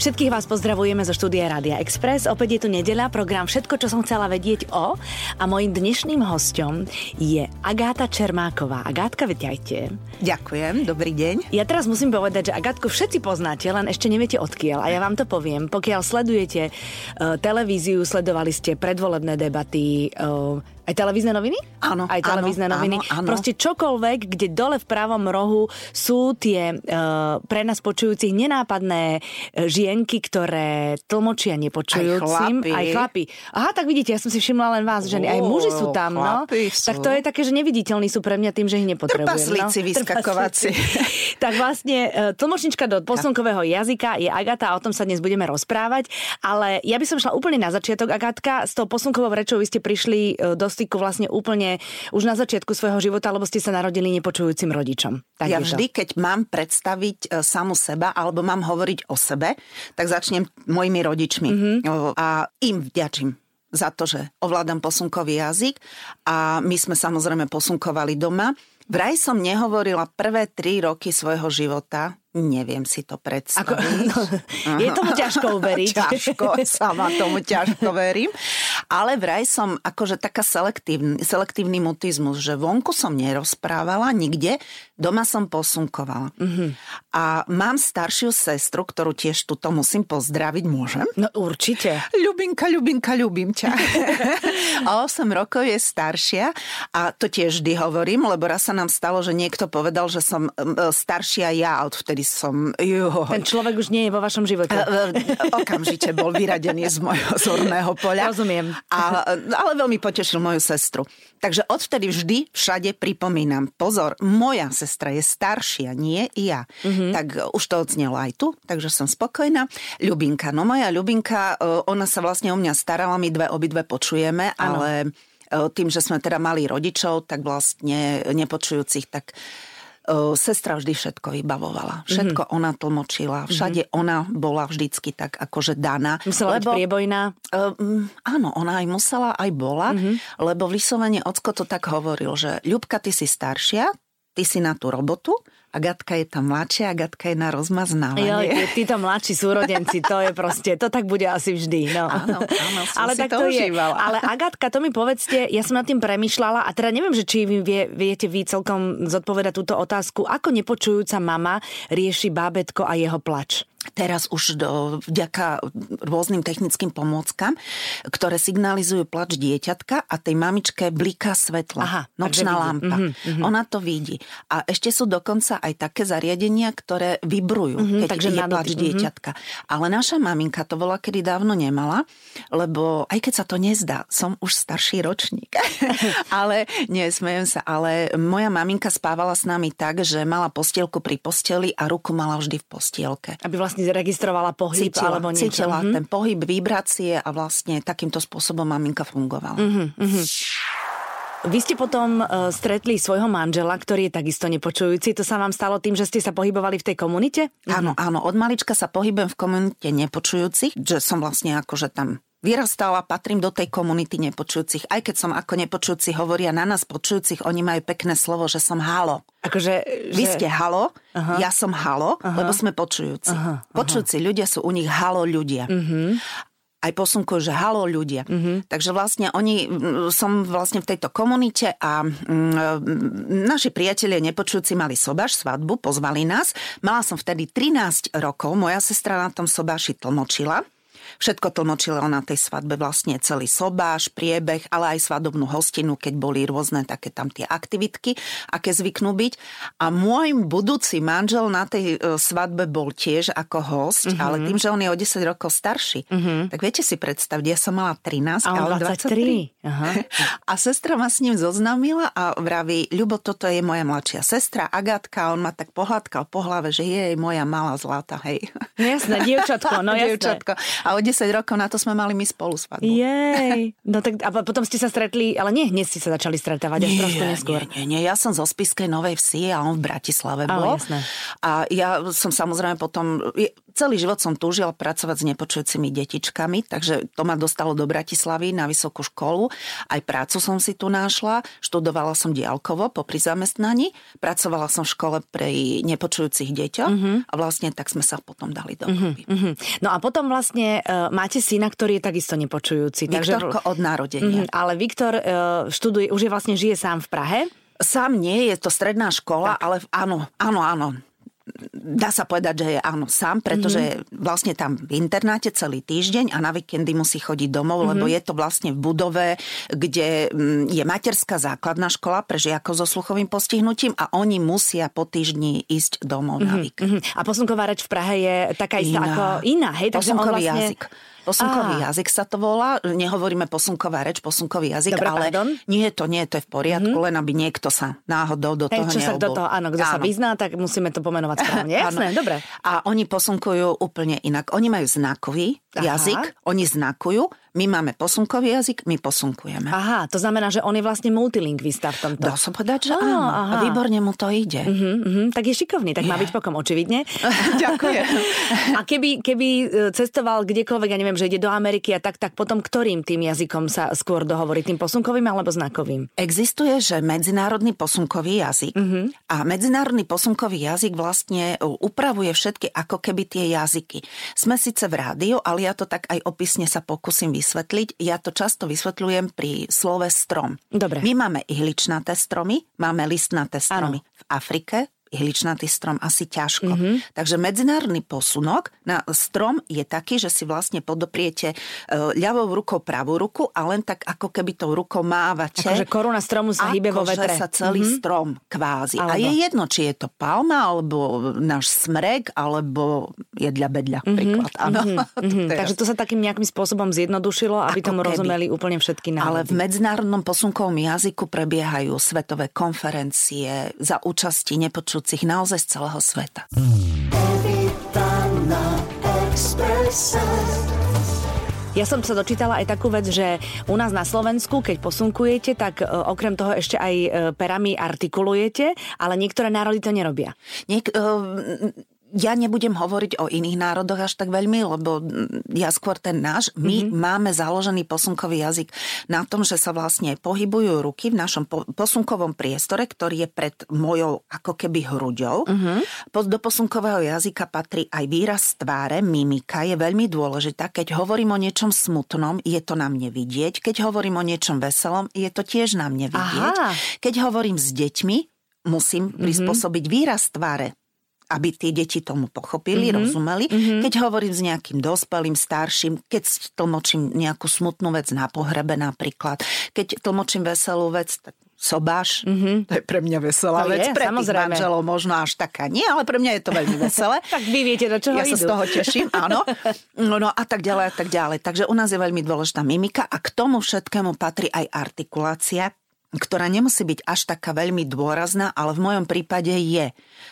Všetkých vás pozdravujeme zo štúdia Rádia Express. Opäť je tu nedeľa, program Všetko, čo som chcela vedieť o. A mojim dnešným hostom je Agáta Čermáková. Agátka, vitajte. Ďakujem, dobrý deň. Ja teraz musím povedať, že Agátku všetci poznáte, len ešte neviete odkiaľ. A ja vám to poviem. Pokiaľ sledujete uh, televíziu, sledovali ste predvolebné debaty, uh, aj televízne noviny? Áno. Aj televízne áno, noviny? Áno, áno. Proste čokoľvek, kde dole v pravom rohu sú tie uh, pre nás počujúcich nenápadné uh, žienky, ktoré tlmočia nepočujúcim. Aj chlapi. Aj chlapi. Aha, tak vidíte, ja som si všimla len vás, ženy. Aj muži sú tam, no. sú. Tak to je také, že neviditeľní sú pre mňa tým, že ich nepotrebujem. Trpaslíci no. vyskakovací. Tak vlastne uh, tlmočnička do posunkového jazyka je Agata a o tom sa dnes budeme rozprávať. Ale ja by som šla úplne na začiatok, Agatka. S tou posunkovou rečou vy ste prišli uh, do styku vlastne úplne už na začiatku svojho života, lebo ste sa narodili nepočujúcim rodičom. Tak ja je to. vždy, keď mám predstaviť e, samu seba, alebo mám hovoriť o sebe, tak začnem mojimi rodičmi. Mhm. Mm-hmm. A im vďačím za to, že ovládam posunkový jazyk a my sme samozrejme posunkovali doma. Vraj som nehovorila prvé tri roky svojho života, neviem si to Ako, predstaviť. no, je tomu ťažko uveriť. ťažko, sama tomu ťažko verím. Ale vraj som akože taká selektívny, selektívny mutizmus, že vonku som nerozprávala nikde, doma som posunkovala. Mhm. Mm-hmm. A mám staršiu sestru, ktorú tiež tuto musím pozdraviť, môžem? No určite. Ľubinka, Ľubinka, ľubím ťa. o 8 rokov je staršia a to tiež vždy hovorím, lebo raz sa nám stalo, že niekto povedal, že som e, staršia ja a odvtedy som... Juho, Ten človek už nie je vo vašom živote. E, e, Okamžite bol vyradený z mojho zorného poľa. Rozumiem. A, ale veľmi potešil moju sestru. Takže odvtedy vždy všade pripomínam. Pozor, moja sestra je staršia, nie ja. Mhm. Mm-hmm. Tak už to odznelo aj tu, takže som spokojná. Ľubinka, no moja Ľubinka, e, ona sa vlastne o mňa starala, my dve obidve počujeme, Áno. ale e, tým, že sme teda mali rodičov, tak vlastne nepočujúcich, tak e, sestra vždy všetko vybavovala. Všetko Mhm. ona tlmočila. Všade ona bola vždycky tak akože daná. Musela byť priebojná. Um, áno, ona aj musela, aj bola, mm-hmm. lebo vyslovene Ocko to tak hovoril, že Ľubka, ty si staršia, ty si na tú robotu, a Gatka je tam mladšia a Gatka je na Jo, rozmaznávanie. títo mladší súrodenci, to je proste, to tak bude asi vždy. No. Áno, áno, som ale si tak to to je. Ale Agatka, to mi povedzte, ja som nad tým premyšľala a teda neviem, že či vy vie, viete vy celkom zodpovedať túto otázku. Ako nepočujúca mama rieši bábetko a jeho plač? Teraz už do, vďaka rôznym technickým pomôckam, ktoré signalizujú plač dieťatka a tej mamičke bliká svetlo. Aha, nočná lampa. Mhm, Mm-hmm, Ona to vidí. A ešte sú dokonca aj také zariadenia, ktoré vibrujú, Mhm, keď takže je na plač mhm. dieťatka. Ale naša maminka to bola kedy dávno nemala, lebo aj keď sa to nezdá, som už starší ročník. ale nie, smejem sa, ale moja maminka spávala s nami tak, že mala postielku pri posteli a ruku mala vždy v postielke Aby vlastne zaregistrovala pohyb cítila, alebo niečo. cítila Mhm. ten pohyb, vibrácie a vlastne takýmto spôsobom maminka fungovala. Mhm. Vy ste potom uh, stretli svojho manžela, ktorý je takisto nepočujúci. To sa vám stalo tým, že ste sa pohybovali v tej komunite? Áno, áno, od malička sa pohybujem v komunite nepočujúcich, že som vlastne akože tam vyrastala, patrím do tej komunity nepočujúcich. Aj keď som ako nepočujúci hovoria na nás počujúcich, oni majú pekné slovo, že som halo. Akože, Vy že... ste halo, aha. ja som halo, aha. lebo sme počujúci. Aha, aha. Počujúci ľudia sú u nich halo ľudia. Uh-huh. Aj posunkujú, že halo ľudia. Uh-huh. Takže vlastne oni, som vlastne v tejto komunite a mm, naši priatelia nepočujúci mali sobáš, svadbu, pozvali nás. Mala som vtedy 13 rokov, moja sestra na tom sobáši tlmočila. Všetko tlmočila na tej svadbe, vlastne celý sobáš, priebeh, ale aj svadobnú hostinu, keď boli rôzne také tam tie aktivitky, aké zvyknú byť. A môj budúci manžel na tej e, svadbe bol tiež ako host, Mhm. mm-hmm. ale tým, že on je o 10 rokov starší, mm-hmm. tak viete si predstaviť, ja som mala 13 A ale 23. 23. Aha. A sestra ma s ním zoznámila a vraví, Ľubo, toto je moja mladšia sestra, Agatka, on ma tak pohľadkal po hlave, že je moja malá zlata, hej. No jasné, dievčatko, no jasné. Dievčatko. A o 10 rokov na to sme mali my spolu svadbu. Jej. No tak a potom ste sa stretli, ale nie hneď ste sa začali stretávať, až trošku neskôr. Nie, nie, nie, ja som zo Spiskej Novej Vsi a on v Bratislave bol. jasné. A ja som samozrejme potom, celý život som túžila pracovať s nepočujúcimi detičkami, takže to ma dostalo do Bratislavy na vysokú školu. Aj prácu som si tu našla, študovala som diálkovo popri zamestnaní, pracovala som v škole pre nepočujúcich deťov uh-huh. a vlastne tak sme sa potom dali do uh-huh. uh-huh. No a potom vlastne uh, máte syna, ktorý je takisto nepočujúci. Viktorko takže... od narodenia. Uh-huh. Ale Viktor uh, študuje, už je vlastne žije sám v Prahe? Sám nie, je to stredná škola, tak. ale áno, áno, áno dá sa povedať, že je áno sám, pretože mm-hmm. vlastne tam v internáte celý týždeň a na víkendy musí chodiť domov, mm-hmm. lebo je to vlastne v budove, kde mm, je materská základná škola pre žiakov so sluchovým postihnutím a oni musia po týždni ísť domov mm-hmm. na mhm, víkend. Mm-hmm. A posunková reč v Prahe je taká istá iná. ako iná, hej? Takže on vlastne... jazyk. Posunkový Á. jazyk sa to volá. Nehovoríme posunková reč, posunkový jazyk, Dobre, ale pardon? nie, to nie, to je v poriadku, mm-hmm. len aby niekto sa náhodou do Hej, toho čo sa do toho, áno, kto áno. sa vyzná, tak musíme to pomenovať správne. Jasné, dobre. A oni posunkujú úplne inak. Oni majú znakový Aha. jazyk, oni znakujú, my máme posunkový jazyk, my posunkujeme. Aha, to znamená, že on je vlastne multilingvista v tomto. Dá som povedať, že áno. Aha. Výborne mu to ide. Uh-huh, uh-huh. Tak je šikovný, tak je. má byť pokom, očividne. Ďakujem. a keby, keby e, cestoval kdekoľvek, ja neviem, že ide do Ameriky a tak, tak potom ktorým tým jazykom sa skôr dohovorí? Tým posunkovým alebo znakovým? Existuje, že medzinárodný posunkový jazyk uh-huh. a medzinárodný posunkový jazyk vlastne upravuje všetky ako keby tie jazyky. Sme síce v rádiu, ale ja to tak aj opisne sa pokúsim vysvetliť vysvetliť. Ja to často vysvetľujem pri slove strom. Dobre. My máme ihličnaté stromy, máme listnaté stromy. Ano. V Afrike ihličnatý strom asi ťažko. Mm-hmm. Takže medzinárodný posunok na strom je taký, že si vlastne podopriete e, ľavou rukou pravú ruku a len tak ako keby tou rukou mávate. Akože koruna stromu sa hýbe vo vetre. sa celý mm-hmm. strom kvázi. Alebo. A je jedno, či je to palma, alebo náš smrek, alebo jedľa bedľa mm-hmm. príklad. Áno. Mm-hmm. Takže to sa takým nejakým spôsobom zjednodušilo, aby ako tomu keby. rozumeli úplne všetky národy. Ale v medzinárodnom posunkovom jazyku prebiehajú svetové konferencie za účasti nepočut žijúcich naozaj z celého sveta. Ja som sa dočítala aj takú vec, že u nás na Slovensku, keď posunkujete, tak e, okrem toho ešte aj e, perami artikulujete, ale niektoré národy to nerobia. Niek- uh, ja nebudem hovoriť o iných národoch až tak veľmi, lebo ja skôr ten náš, my mm-hmm. máme založený posunkový jazyk na tom, že sa vlastne pohybujú ruky v našom posunkovom priestore, ktorý je pred mojou ako keby hruďou. Mm-hmm. Do posunkového jazyka patrí aj výraz tváre, mimika je veľmi dôležitá. Keď hovorím o niečom smutnom, je to na mne vidieť. Keď hovorím o niečom veselom, je to tiež na mne vidieť. Aha. Keď hovorím s deťmi, musím mhm. prispôsobiť výraz tváre aby tie deti tomu pochopili, mm-hmm. rozumeli. Mm-hmm. Keď hovorím s nejakým dospelým, starším, keď tlmočím nejakú smutnú vec na pohrebe napríklad, keď tlmočím veselú vec, tak sobáš, mm-hmm. to je pre mňa veselá to vec. Je, pre samozrejme. tých manželov možno až taká nie, ale pre mňa je to veľmi veselé. tak vy viete, do čoho Ja idú. sa z toho teším, áno. No, no a tak ďalej a tak ďalej. Takže u nás je veľmi dôležitá mimika a k tomu všetkému patrí aj artikulácia, ktorá nemusí byť až taká veľmi dôrazná, ale v mojom prípade je.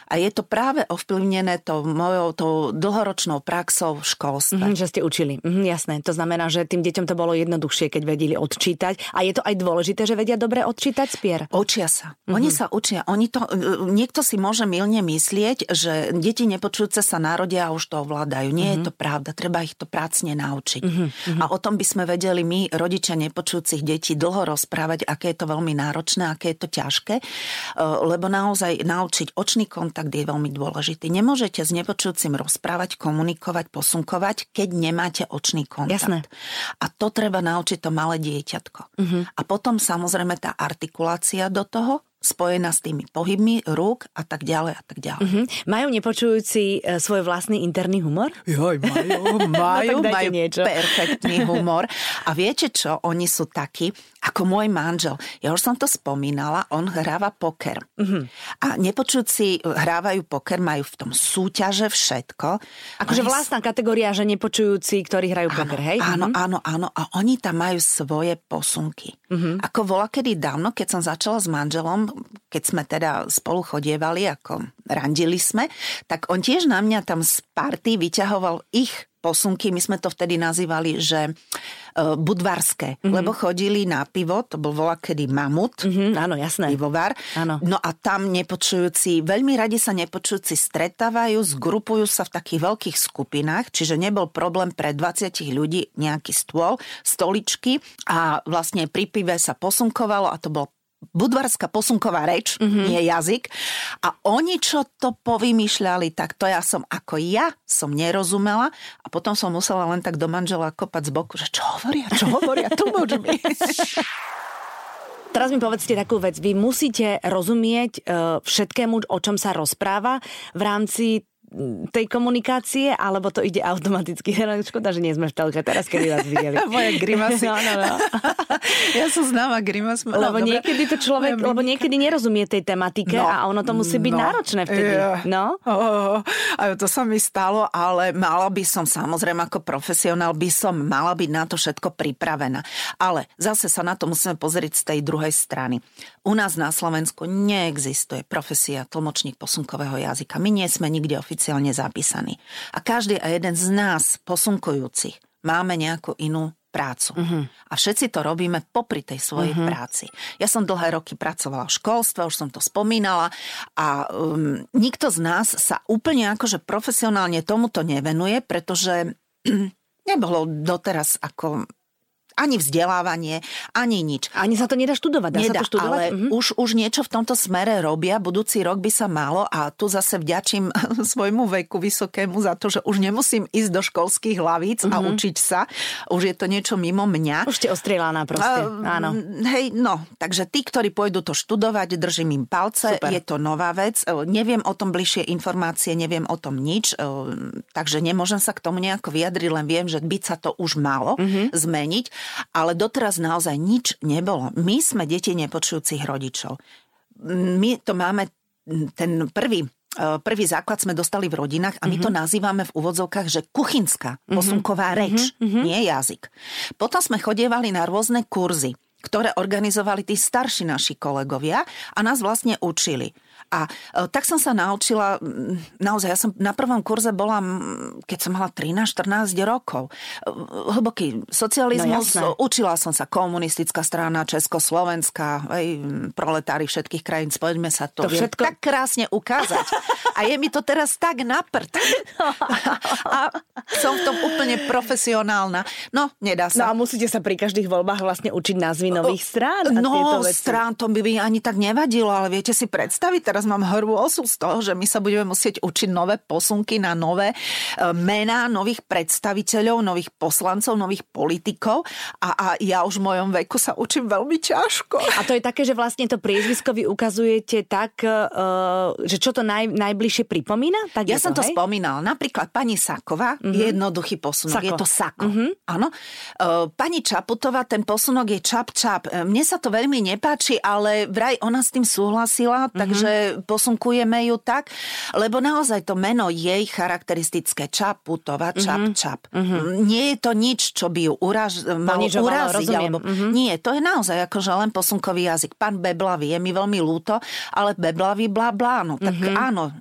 A je to práve ovplyvnené tou mojou tou dlhoročnou praxou v školstve. Mm-hmm, že ste učili. Mm-hmm, jasné. To znamená, že tým deťom to bolo jednoduchšie, keď vedeli odčítať. A je to aj dôležité, že vedia dobre odčítať spier. Učia sa. Mm-hmm. Oni sa učia. Oni to, niekto si môže milne myslieť, že deti nepočujúce sa narodia a už to ovládajú. Nie mm-hmm. je to pravda. Treba ich to prácne naučiť. Mm-hmm. A o tom by sme vedeli my, rodičia nepočujúcich detí, dlho rozprávať, aké je to veľmi veľmi náročné, aké je to ťažké, e, lebo naozaj naučiť očný kontakt je veľmi dôležitý. Nemôžete s nepočujúcim rozprávať, komunikovať, posunkovať, keď nemáte očný kontakt. Jasné. A to treba naučiť to malé dieťatko. Uh-huh. A potom samozrejme tá artikulácia do toho, spojená s tými pohybmi rúk a tak ďalej a tak ďalej. Mm-hmm. Majú nepočujúci e, svoj vlastný interný humor? Joj, majú, majú, no, majú niečo. perfektný humor. A viete čo, oni sú takí, ako môj manžel. Ja už som to spomínala, on hráva poker. Mm-hmm. A nepočujúci hrávajú poker, majú v tom súťaže všetko. Akože vlastná kategória, že nepočujúci, ktorí hrajú áno, poker, hej? Áno, mm-hmm. áno, áno. A oni tam majú svoje posunky. Mm-hmm. Ako bola kedy dávno, keď som začala s manželom, keď sme teda spolu chodievali, ako randili sme, tak on tiež na mňa tam z party vyťahoval ich posunky, my sme to vtedy nazývali, že uh, budvarské, mm-hmm. lebo chodili na pivo, to bol volá kedy mamut, mm-hmm, áno, jasné. pivovar. Áno. No a tam nepočujúci, veľmi radi sa nepočujúci stretávajú, zgrupujú sa v takých veľkých skupinách, čiže nebol problém pre 20 ľudí nejaký stôl, stoličky a vlastne pri pive sa posunkovalo a to bol budvarská posunková reč, mm-hmm. nie jazyk. A oni, čo to povymýšľali, tak to ja som, ako ja, som nerozumela. A potom som musela len tak do manžela kopať z boku, že čo hovoria, čo hovoria, tlmoč mi. Teraz mi povedzte takú vec. Vy musíte rozumieť uh, všetkému, o čom sa rozpráva v rámci tej komunikácie, alebo to ide automaticky? Škoda, že nie sme v telke teraz, kedy vás videli. Moje grimasy. no, no, no. ja som známa grimas. No, lebo dobre. niekedy to človek, lebo niekedy nerozumie tej tematike no, a ono to musí byť no, náročné vtedy. Yeah. No? Oh, oh, to sa mi stalo, ale mala by som, samozrejme ako profesionál, by som mala byť na to všetko pripravená. Ale zase sa na to musíme pozrieť z tej druhej strany. U nás na Slovensku neexistuje profesia tlmočník posunkového jazyka. My nie sme nikde oficiálne oficiálne zapísaní. A každý a jeden z nás, posunkujúcich, máme nejakú inú prácu. Uh-huh. A všetci to robíme popri tej svojej uh-huh. práci. Ja som dlhé roky pracovala v školstve, už som to spomínala a um, nikto z nás sa úplne akože profesionálne tomuto nevenuje, pretože nebolo doteraz ako ani vzdelávanie, ani nič. Ani sa to nedá študovať. Dá nedá, sa to študovať? ale mm-hmm. už, už niečo v tomto smere robia. Budúci rok by sa malo a tu zase vďačím svojmu veku vysokému za to, že už nemusím ísť do školských hlavíc mm-hmm. a mhm. učiť sa. Už je to niečo mimo mňa. Už ste ostrielaná proste. Uh, Áno. Hej, no, takže tí, ktorí pôjdu to študovať, držím im palce. Super. Je to nová vec. Neviem o tom bližšie informácie, neviem o tom nič, takže nemôžem sa k tomu nejako vyjadriť, len viem, že by sa to už malo mm-hmm. zmeniť ale doteraz naozaj nič nebolo. My sme deti nepočujúcich rodičov. My to máme, ten prvý e, Prvý základ sme dostali v rodinách a my mm-hmm. to mhm. nazývame v úvodzovkách, že kuchynská mhm. posunková reč, mm-hmm. nie jazyk. Potom sme chodievali na rôzne kurzy, ktoré organizovali tí starší naši kolegovia a nás vlastne učili. A e, tak som sa naučila, naozaj, ja som na prvom kurze bola, keď som mala 13-14 rokov. E, hlboký socializmus, no, učila som sa komunistická strana, Československá, aj proletári všetkých krajín, spoďme sa to, to všetko... tak krásne ukázať. A je mi to teraz tak naprd. A som v tom úplne profesionálna. No, nedá sa. No a musíte sa pri každých voľbách vlastne učiť názvy nových strán. No, strán to by mi ani tak nevadilo, ale viete si predstaviť teraz teraz mám hrvú osu z toho, že my sa budeme musieť učiť nové posunky na nové e, mená nových predstaviteľov, nových poslancov, nových politikov a, a ja už v mojom veku sa učím veľmi ťažko. A to je také, že vlastne to priezvisko vy ukazujete tak, e, že čo to naj, najbližšie pripomína? Tak ja som to, to spomínala. Napríklad pani Saková, mm-hmm. je jednoduchý posunok, Sako. je to Sako. Mm-hmm. Áno. E, pani Čaputová, ten posunok je čap čap. Mne sa to veľmi nepáči, ale vraj ona s tým súhlasila, mm-hmm. takže posunkujeme ju tak, lebo naozaj to meno jej charakteristické Čaputová, Čap, mm-hmm. Čap. Mm-hmm. Nie je to nič, čo by ju uraž, malo no, uraziť. Alebo, mm-hmm. Nie, to je naozaj akože len posunkový jazyk. Pán Beblavý, je mi veľmi ľúto, ale Beblavý blá blá, no tak mm-hmm. áno,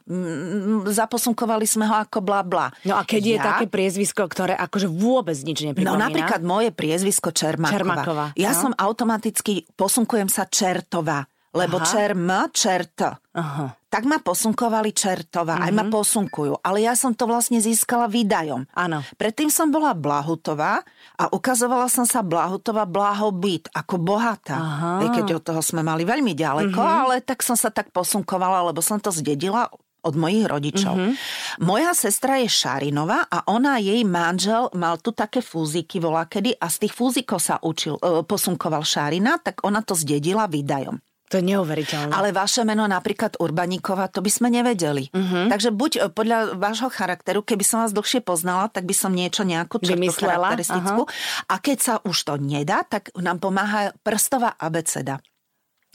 zaposunkovali sme ho ako blá blá. No a keď ja, je také priezvisko, ktoré akože vôbec nič nepripomína? No napríklad moje priezvisko Čermáková. Čermáková ja no? som automaticky posunkujem sa Čertová lebo Aha. čerm, čert. Aha. Tak ma posunkovali čertova, mm-hmm. aj ma mhm. posunkujú. Ale ja som to vlastne získala výdajom. Áno. Predtým som bola Blahutová a ukazovala som sa Blahutová blahobyt, ako bohatá. Aha. Keď od toho sme mali veľmi ďaleko, mm-hmm. ale tak som sa tak posunkovala, lebo som to zdedila od mojich rodičov. Mm-hmm. Moja sestra je Šarinová a ona, jej manžel, mal tu také fúziky volakedy a z tých fúzikov sa učil, e, posunkoval Šarina, tak ona to zdedila výdajom. To je neuveriteľné. Ale vaše meno napríklad Urbaníková, to by sme nevedeli. Uh-huh. Takže buď e, podľa vášho charakteru, keby som vás dlhšie poznala, tak by som niečo nejakú črtu charakteristickú. Uh-huh. A keď sa už to nedá, tak nám pomáha prstová abeceda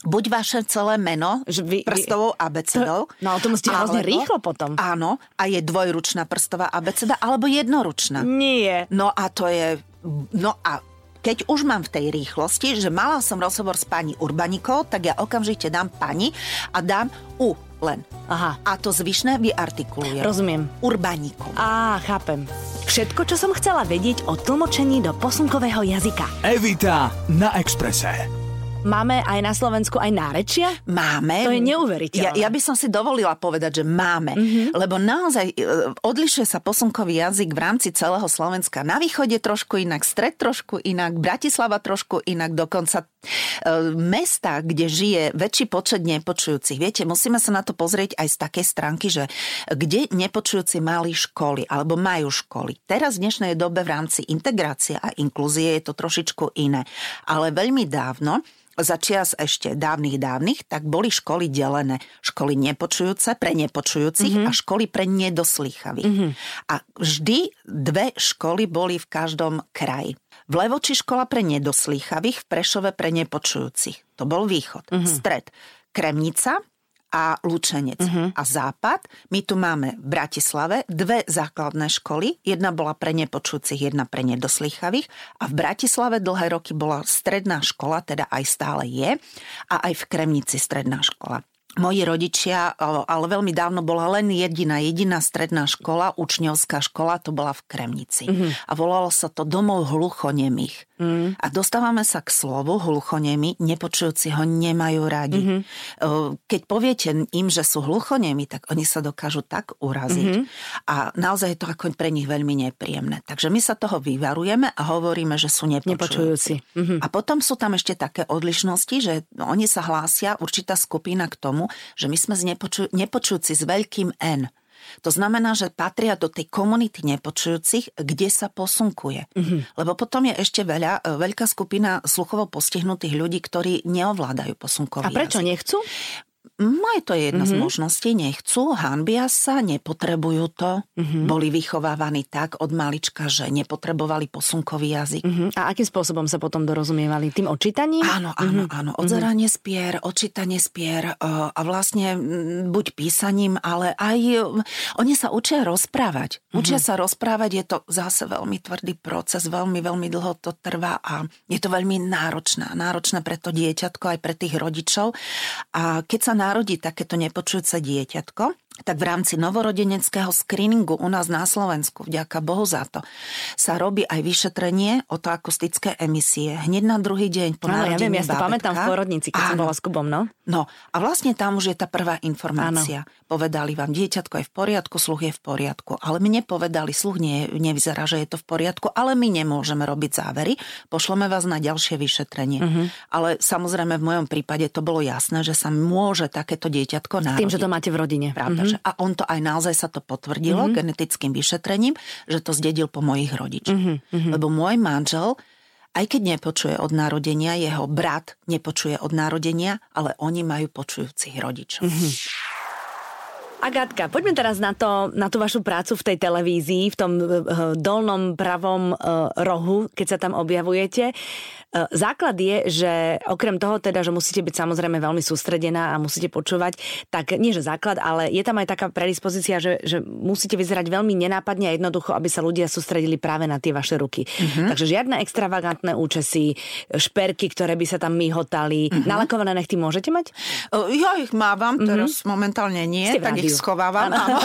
buď vaše celé meno že vy, prstovou abecedou. No ale to musíte hrozne rýchlo potom. Áno, a je dvojručná prstová abeceda, alebo jednoručná. Nie. No a to je... No a keď už mám v tej rýchlosti, že mala som rozhovor s pani Urbanikou, tak ja okamžite dám pani a dám U len. Aha. A to zvyšné vyartikulujem. Rozumiem. Urbanikou. Á, chápem. Všetko, čo som chcela vedieť o tlmočení do posunkového jazyka. Evita na Exprese máme aj na Slovensku aj nárečia? Máme. To je neuveriteľné. Ja, ja by som si dovolila povedať, že máme. Mm-hmm. Lebo naozaj e, odlišuje sa posunkový jazyk v rámci celého Slovenska. Na východe trošku inak, stred trošku inak, Bratislava trošku inak, dokonca e, mesta, kde žije väčší počet nepočujúcich. Viete, musíme sa na to pozrieť aj z takej stránky, že kde nepočujúci mali školy alebo majú školy. Teraz v dnešnej dobe v rámci integrácie a inklúzie je to trošičku iné. Ale veľmi dávno za čias ešte dávnych dávnych, tak boli školy delené. Školy nepočujúce pre nepočujúcich mm-hmm. a školy pre nedoslýchavých. Mm-hmm. A vždy dve školy boli v každom kraji. V Levoči škola pre nedoslýchavých, v Prešove pre nepočujúcich. To bol východ. Mm-hmm. Stred. Kremnica, a Lučenec. Uh-huh. A západ, my tu máme v Bratislave dve základné školy. Jedna bola pre nepočujúcich, jedna pre nedoslýchavých. A v Bratislave dlhé roky bola stredná škola, teda aj stále je. A aj v Kremnici stredná škola moji rodičia, ale veľmi dávno bola len jediná, jediná stredná škola, učňovská škola, to bola v Kremnici. Mm-hmm. A volalo sa to Domov hluchonemých. Mm-hmm. A dostávame sa k slovu hluchonemi, nepočujúci ho nemajú radi. Mm-hmm. Keď poviete im, že sú hluchonemi, tak oni sa dokážu tak uraziť. Mm-hmm. A naozaj je to ako pre nich veľmi nepríjemné. Takže my sa toho vyvarujeme a hovoríme, že sú nepočujúci. nepočujúci. Mm-hmm. A potom sú tam ešte také odlišnosti, že oni sa hlásia, určitá skupina k tomu, že my sme z nepoču- nepočujúci s veľkým N. To znamená, že patria do tej komunity nepočujúcich, kde sa posunkuje. Mm-hmm. Lebo potom je ešte veľa, e, veľká skupina sluchovo postihnutých ľudí, ktorí neovládajú posunkový A prečo jazyk. nechcú? Aj to je jedna mm-hmm. z mhm. možností. Nechcú, hanbia sa, nepotrebujú to. Mm-hmm. Boli vychovávaní tak od malička, že nepotrebovali posunkový jazyk. Mm-hmm. A akým spôsobom sa potom dorozumievali? Tým odčítaním? Áno, áno, mm-hmm. áno. Odzeranie mm-hmm. spier, odčítanie spier uh, a vlastne buď písaním, ale aj uh, oni sa učia rozprávať. Mm-hmm. Učia sa rozprávať, je to zase veľmi tvrdý proces, veľmi, veľmi dlho to trvá a je to veľmi náročné. Náročné pre to dieťatko aj pre tých rodičov. A keď sa narodí takéto nepočujúce dieťatko, tak v rámci novorodeneckého screeningu u nás na Slovensku, vďaka Bohu za to, sa robí aj vyšetrenie o to akustické emisie. Hneď na druhý deň po Áno, ja viem, ja si to pamätám v porodnici, keď Áno. som bola s Kubom, no. No a vlastne tam už je tá prvá informácia. Áno. Povedali vám, dieťatko je v poriadku, sluch je v poriadku, ale mne povedali, sluch nie, nevyzerá, že je to v poriadku, ale my nemôžeme robiť závery, pošleme vás na ďalšie vyšetrenie. Uh-huh. Ale samozrejme v mojom prípade to bolo jasné, že sa môže takéto dieťatko narodiť. Tým, že to máte v rodine. Pravda, mm-hmm. a on to aj naozaj sa to potvrdilo mm-hmm. genetickým vyšetrením, že to zdedil po mojich rodičoch. Mm-hmm. Lebo môj manžel aj keď nepočuje od narodenia, jeho brat nepočuje od narodenia, ale oni majú počujúcich rodičov. Mm-hmm. Agátka, poďme teraz na, to, na tú vašu prácu v tej televízii, v tom uh, dolnom pravom uh, rohu, keď sa tam objavujete. Základ je, že okrem toho teda, že musíte byť samozrejme veľmi sústredená a musíte počúvať, tak nie že základ, ale je tam aj taká predispozícia, že, že musíte vyzerať veľmi nenápadne a jednoducho, aby sa ľudia sústredili práve na tie vaše ruky. Uh-huh. Takže žiadne extravagantné účesy, šperky, ktoré by sa tam myhotali. Uh-huh. Nalakované nechty môžete mať? Ja ich mávam, uh-huh. teraz momentálne nie. Ste tak ich schovávam, áno.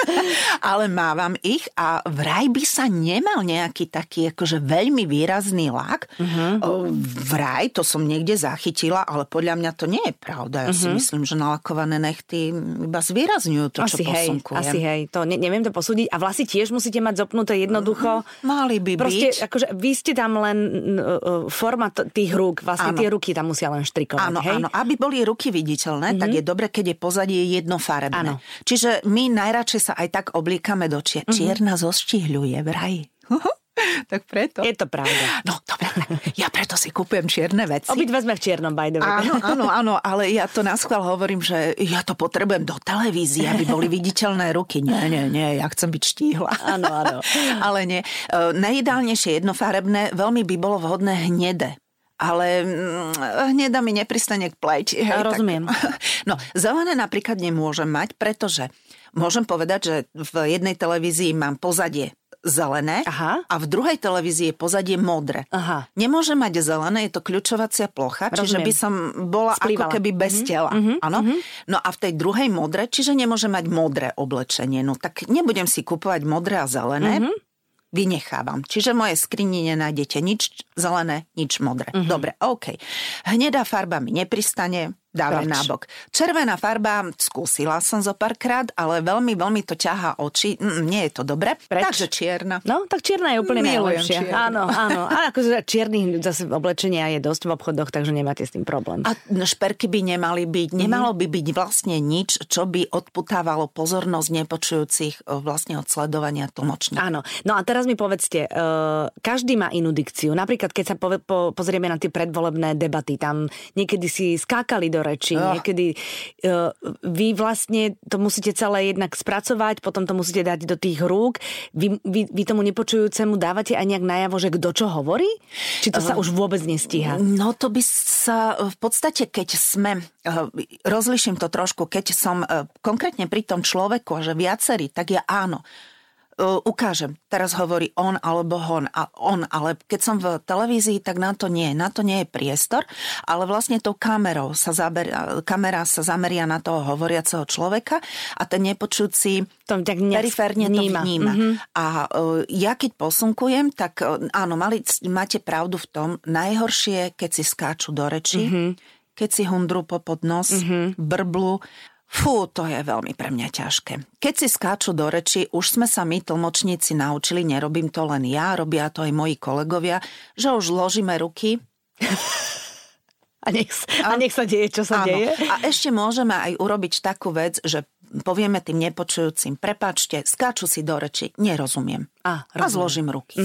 ale mávam ich a vraj by sa nemal nejaký taký akože veľmi výrazný lak. Uh-huh. Vraj, to som niekde zachytila, ale podľa mňa to nie je pravda. Ja uh-huh. si mhm. myslím, že nalakované nechty iba zvýrazňujú to, asi čo hej, posunkujem. Asi hej, to ne, neviem to posúdiť. A vlasy tiež musíte mať zopnuté jednoducho. Uh-huh. Mali by Proste, byť. akože vy ste tam len uh, forma t- tých rúk, vlastne ano. tie ruky tam musia len štrikovať. Áno, hej? áno. Aby boli ruky viditeľné, uh-huh. tak je dobre, keď je pozadie jednofarebné. Áno. Čiže my najradšej sa aj tak oblíkame do čier. Mm-hmm. Čierna zoštihľuje vraj. tak preto. Je to pravda. No, dobre, ja preto si kúpujem čierne veci. Obidva sme v čiernom, by the way. Áno, áno, áno, ale ja to na schvál hovorím, že ja to potrebujem do televízie, aby boli viditeľné ruky. Nie, nie, nie, ja chcem byť štíhla. Áno, áno. ale nie. E, najideálnejšie jednofarebné, veľmi by bolo vhodné hnede ale mm, hneda mi nepristane k pleť. Hej, rozumiem. Tak, no, zelené napríklad nemôžem mať, pretože Môžem povedať, že v jednej televízii mám pozadie zelené Aha. a v druhej televízii je pozadie modré. Aha. Nemôžem mať zelené, je to kľúčovacia plocha, Rozumiem. čiže by som bola Splývala. ako keby bez mm-hmm. tela. Mm-hmm. Mm-hmm. No a v tej druhej modre, čiže nemôžem mať modré oblečenie. No tak nebudem si kupovať modré a zelené. Mm-hmm vynechávam. Čiže v mojej skrini nenájdete nič zelené, nič modré. Uh-huh. Dobre, OK. Hnedá farba mi nepristane, dáme bok. Červená farba, skúsila som zo párkrát, ale veľmi, veľmi to ťahá oči. Mm, nie je to dobre. Preč? Takže čierna. No, tak čierna je úplne Milujem najlepšia. čiernu. Áno, áno. A akože čiernych zase oblečenia je dosť v obchodoch, takže nemáte s tým problém. A šperky by nemali byť, nemalo by byť vlastne nič, čo by odputávalo pozornosť nepočujúcich vlastne od sledovania tlmočníka. Áno. No a teraz mi povedzte, uh, každý má inú dikciu. Napríklad, keď sa po, po, pozrieme na tie predvolebné debaty, tam niekedy si skákali do reči, Oh. niekedy uh, vy vlastne to musíte celé jednak spracovať, potom to musíte dať do tých rúk. Vy, vy, vy tomu nepočujúcemu dávate aj nejak najavo, že kto čo hovorí? Či to sa už vôbec nestíha? No to by sa v podstate, keď sme, eh, rozliším to trošku, keď som eh, konkrétne pri tom človeku, že viacerí, tak ja áno, ukážem. Teraz hovorí on alebo on, a on, ale keď som v televízii, tak na to nie. Na to nie je priestor, ale vlastne tou kamerou sa zaber, kamera sa zameria na toho hovoriaceho človeka a ten nepočujúci To tak periférne to vníma. vníma. Mhm. A uh, ja keď posunkujem, tak uh, áno, mali, máte pravdu v tom, najhoršie, keď si skáču do reči, Mhm. keď si hundru pod nos, brblu, Fú, to je veľmi pre mňa ťažké. Keď si skáču do reči, už sme sa my tlmočníci naučili, nerobím to len ja, robia to aj moji kolegovia, že už ložíme ruky A nech, a nech sa deje, čo sa Áno. deje. A ešte môžeme aj urobiť takú vec, že povieme tým nepočujúcim, prepačte, skáču si do reči, nerozumiem. A, A zložím ruky.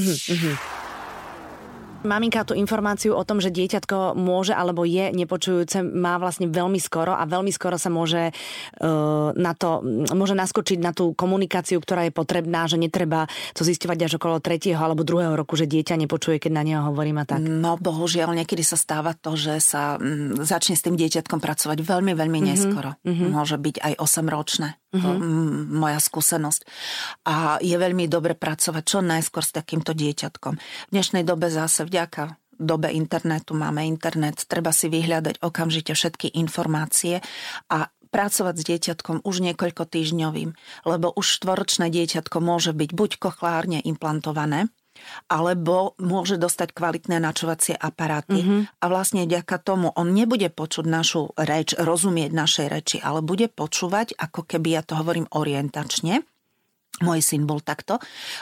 Maminka tú informáciu o tom, že dieťatko môže alebo je nepočujúce, má vlastne veľmi skoro a veľmi skoro sa môže uh, na to, môže naskočiť na tú komunikáciu, ktorá je potrebná, že netreba to zisťovať až okolo tretieho alebo druhého roku, že dieťa nepočuje, keď na neho hovorím a tak. No bohužiaľ, niekedy sa stáva to, že sa mm, začne s tým dieťatkom pracovať veľmi, veľmi neskoro. Mm-hmm. Môže byť aj 8-ročné. Mm-hmm. Mm, moja skúsenosť. A je veľmi dobre pracovať čo najskôr s takýmto dieťatkom. V dnešnej dobe zase vďaka dobe internetu máme internet, treba si vyhľadať okamžite všetky informácie a pracovať s dieťatkom už niekoľko týždňovým, lebo už štvoročné dieťatko môže byť buď kochlárne implantované, alebo môže dostať kvalitné načovacie aparáty mm-hmm. a vlastne vďaka tomu on nebude počuť našu reč, rozumieť našej reči, ale bude počúvať, ako keby ja to hovorím orientačne, môj syn bol takto,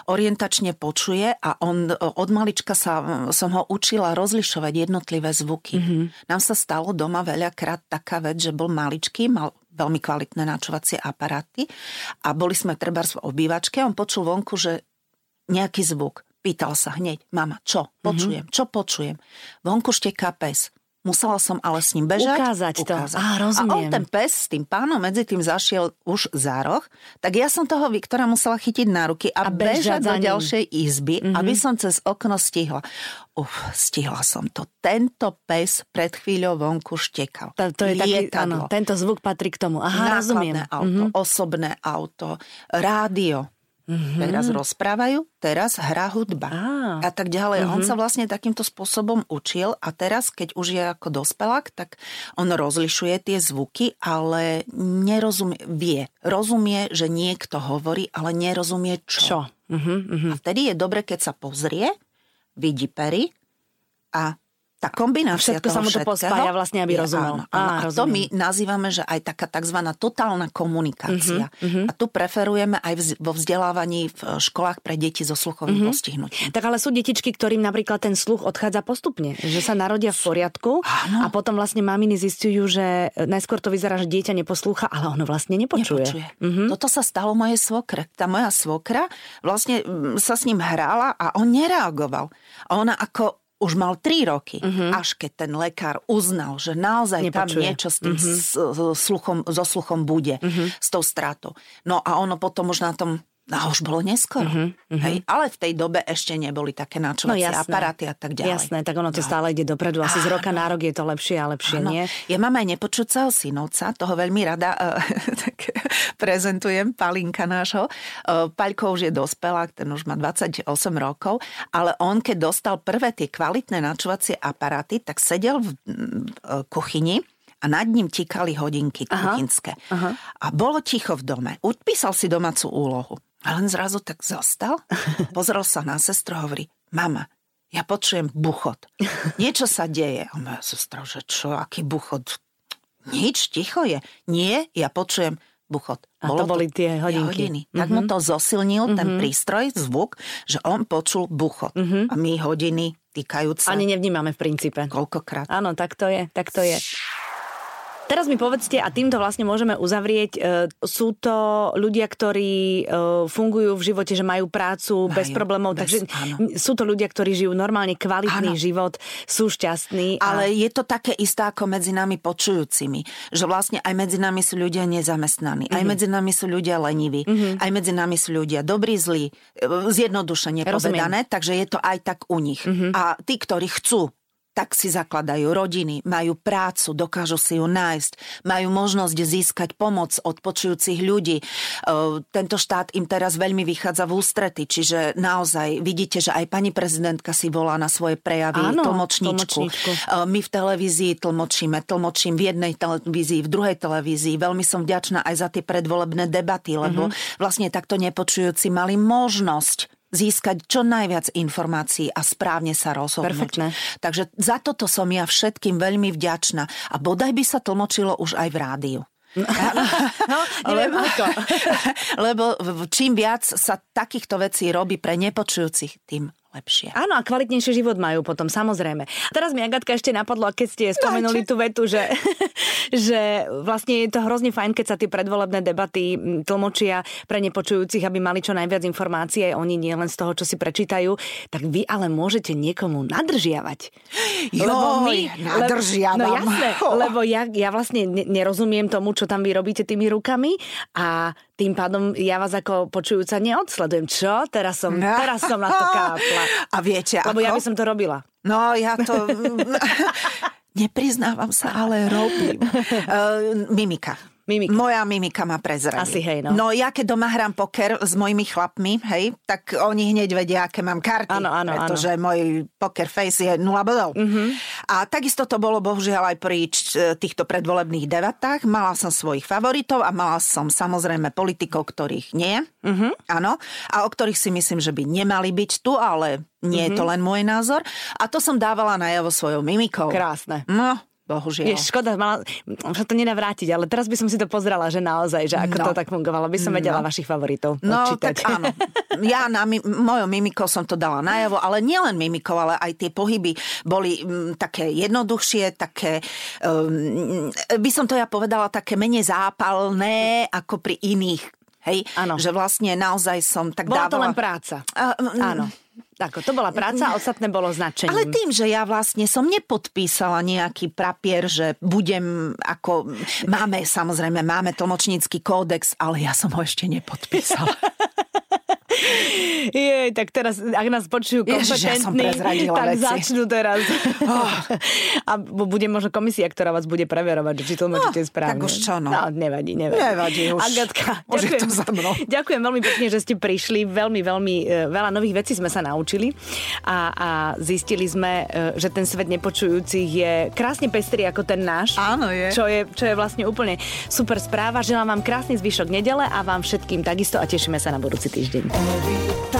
orientačne počuje a on od malička sa, som ho učila rozlišovať jednotlivé zvuky. Mm-hmm. Nám sa stalo doma veľakrát taká vec, že bol maličký, mal veľmi kvalitné načovacie aparáty a boli sme treba v obývačke, on počul vonku, že nejaký zvuk. Pýtal sa hneď, mama, čo počujem, čo počujem. Vonku šteká pes. Musela som ale s ním bežať. Ukázať to. Á, A rozumiem. on ten pes s tým pánom medzi tým zašiel už za roh, tak ja som toho Viktora musela chytiť na ruky a, A bežať bežať do ďalšej izby, mm-hmm. aby som cez okno stihla. Uf, stihla som to. Tento pes pred chvíľou vonku štekal. To, to je taký, áno, tento zvuk patrí k tomu. Aha, rozumiem. Nákladné auto, mm-hmm. osobné auto, rádio. Mm-hmm. Teraz rozprávajú, teraz hrá hudba Á. a tak ďalej. Mm-hmm. On sa vlastne takýmto spôsobom učil a teraz, keď už je ako dospelák, tak on rozlišuje tie zvuky, ale nerozumie, vie, rozumie, že niekto hovorí, ale nerozumie čo. Čo? Uh-huh, uh-huh. A vtedy je dobre, keď sa pozrie, vidí pery a tá kombinácia Všetko sa mu to pospája vlastne, aby je- rozumel. Áno, áno. Á, a to my rozumiem. nazývame, že aj taká tzv. totálna komunikácia. Uh-huh, uh-huh. A tu preferujeme aj vz- vo vzdelávaní v školách pre deti so sluchovým uh-huh. postihnutím. Tak ale sú detičky, ktorým napríklad ten sluch odchádza postupne. Že sa narodia v poriadku Áno. a potom vlastne maminy zistujú, že najskôr to vyzerá, že dieťa neposlúcha, ale ono vlastne nepočuje. Nepočuje. Uh-huh. Toto sa stalo mojej svokre. Tá moja svokra vlastne sa s ním hrála a on nereagoval. A ona ako už mal 3 roky, uh-huh. až keď ten lekár uznal, že naozaj Nepočuje. tam niečo s tým uh-huh. sluchom, so sluchom bude, uh-huh. s tou stratou. No a ono potom už na tom No už bolo neskoro. Uh-huh, Hej, ale v tej dobe ešte neboli také načovacie jasné. aparáty a tak ďalej. Jasné, tak ono to stále ide dopredu. Asi z roka na rok je to lepšie a lepšie, Áno. nie? Ja mám aj nepočúceho synovca, toho veľmi rada uh, tak prezentujem, Palinka nášho. Uh, Paľko už je dospelák, ten už má 28 rokov, ale on, keď dostal prvé tie kvalitné načovacie aparáty, tak sedel v, uh, kuchyni a nad ním tikali hodinky kuchynské. A bolo ticho v dome. Udpísal si domácu úlohu. A len zrazu tak zostal, pozrel sa na sestru a hovorí, mama, ja počujem buchot. Niečo sa deje. A moja sestra, že čo, aký buchot? Nič, ticho je. Nie, ja počujem buchot. A Bolo to boli tie hodinky. hodiny. Mm-hmm. Tak mu mhm. to zosilnil mm-hmm. ten mhm. prístroj, zvuk, že on počul buchot. Mm-hmm. A my hodiny týkajúce... Ani nevnímame v princípe. Koľkokrát. Áno, tak to je, tak to je. Teraz mi povedzte, a týmto vlastne môžeme uzavrieť, e, sú to ľudia, ktorí e, fungujú v živote, že majú prácu majú, bez problémov, bez, takže áno. sú to ľudia, ktorí žijú normálne kvalitný áno. život, sú šťastní. A... Ale je to také isté ako medzi nami počujúcimi, že vlastne aj medzi nami sú ľudia nezamestnaní, mm-hmm. aj mhm. medzi nami sú ľudia leniví, mm-hmm. aj medzi nami sú ľudia dobrí, zlí, e, zjednodušene povedané, takže je to aj tak u nich. Mm-hmm. A tí, ktorí chcú tak si zakladajú rodiny, majú prácu, dokážu si ju nájsť, majú možnosť získať pomoc od počujúcich ľudí. E, tento štát im teraz veľmi vychádza v ústrety, čiže naozaj vidíte, že aj pani prezidentka si volá na svoje prejavy Áno, tlmočníčku. tlmočníčku. E, my v televízii tlmočíme, tlmočím v jednej televízii, v druhej televízii. Veľmi som vďačná aj za tie predvolebné debaty, lebo mm-hmm. vlastne takto nepočujúci mali možnosť získať čo najviac informácií a správne sa rozhodnúť. Perfektné. Takže za toto som ja všetkým veľmi vďačná. A bodaj by sa tlmočilo už aj v rádiu. No, neviem lebo, ako. lebo čím viac sa takýchto vecí robí pre nepočujúcich, tým lepšie. Áno, a kvalitnejší život majú potom, samozrejme. A teraz mi Agatka ešte napadlo, keď ste spomenuli tú vetu, že, že vlastne je to hrozne fajn, keď sa tie predvolebné debaty tlmočia pre nepočujúcich, aby mali čo najviac informácií, aj oni nie len z toho, čo si prečítajú, tak vy ale môžete niekomu nadržiavať. Jo, lebo my, nadržiavam. no jasné, oh. lebo ja, ja vlastne nerozumiem tomu, čo tam vy robíte tými rukami a tým pádom ja vás ako počujúca neodsledujem. Čo? Teraz som, teraz som na to kápla. A viete Lebo ako? ja by som to robila. No, ja to... Nepriznávam sa, ale robím. Uh, mimika. Mimika. Moja mimika ma prezradí. Asi hej, no. No ja keď doma hrám poker s mojimi chlapmi, hej, tak oni hneď vedia, aké mám karty. Áno, áno, pretože áno. môj poker face je 0 bodov. Mm-hmm. A takisto to bolo bohužiaľ aj pri týchto predvolebných debatách. Mala som svojich favoritov a mala som samozrejme politikov, ktorých nie. Mm-hmm. Áno. A o ktorých si myslím, že by nemali byť tu, ale nie mm-hmm. je to mhm. len môj názor. A to som dávala najavo svojou mimikou. Krásne. No, Bohužiaľ. Je škoda, mala, sa to nedá vrátiť, ale teraz by som si to pozrela, že naozaj, že ako no. to tak fungovalo, by som vedela no. vašich favoritov No, odčítať. tak áno. Ja na mi, mojou mimikou som to dala najavo, ale nielen mimikou, ale aj tie pohyby boli m, také jednoduchšie, také, um, by som to ja povedala, také menej zápalné ako pri iných. Hej? Ano. Že vlastne naozaj som tak Bola dávala... to len práca. Uh, um, áno. Ako, to bola práca, a ostatné bolo značením. Ale tým, že ja vlastne som nepodpísala nejaký prapier, že budem ako... Máme, samozrejme, máme tlmočnícky kódex, ale ja som ho ešte nepodpísala. Jej, tak teraz, ak nás počujú kompetentní, ja tak veci. začnú teraz. Oh. A bude možno komisia, ktorá vás bude preverovať, či tlmočíte oh, správne. Tak už čo, no. no nevadí, nevadí. Nevadí už. Agatka, ďakujem, to za mnou. ďakujem veľmi pekne, že ste prišli. Veľmi, veľmi e, veľa nových vecí sme sa naučili a, a zistili sme, e, že ten svet nepočujúcich je krásne pestrý ako ten náš. Áno, je. Čo je, čo je vlastne úplne super správa. Želám vám krásny zvyšok nedele a vám všetkým takisto a tešíme sa na budúci týždeň. glory.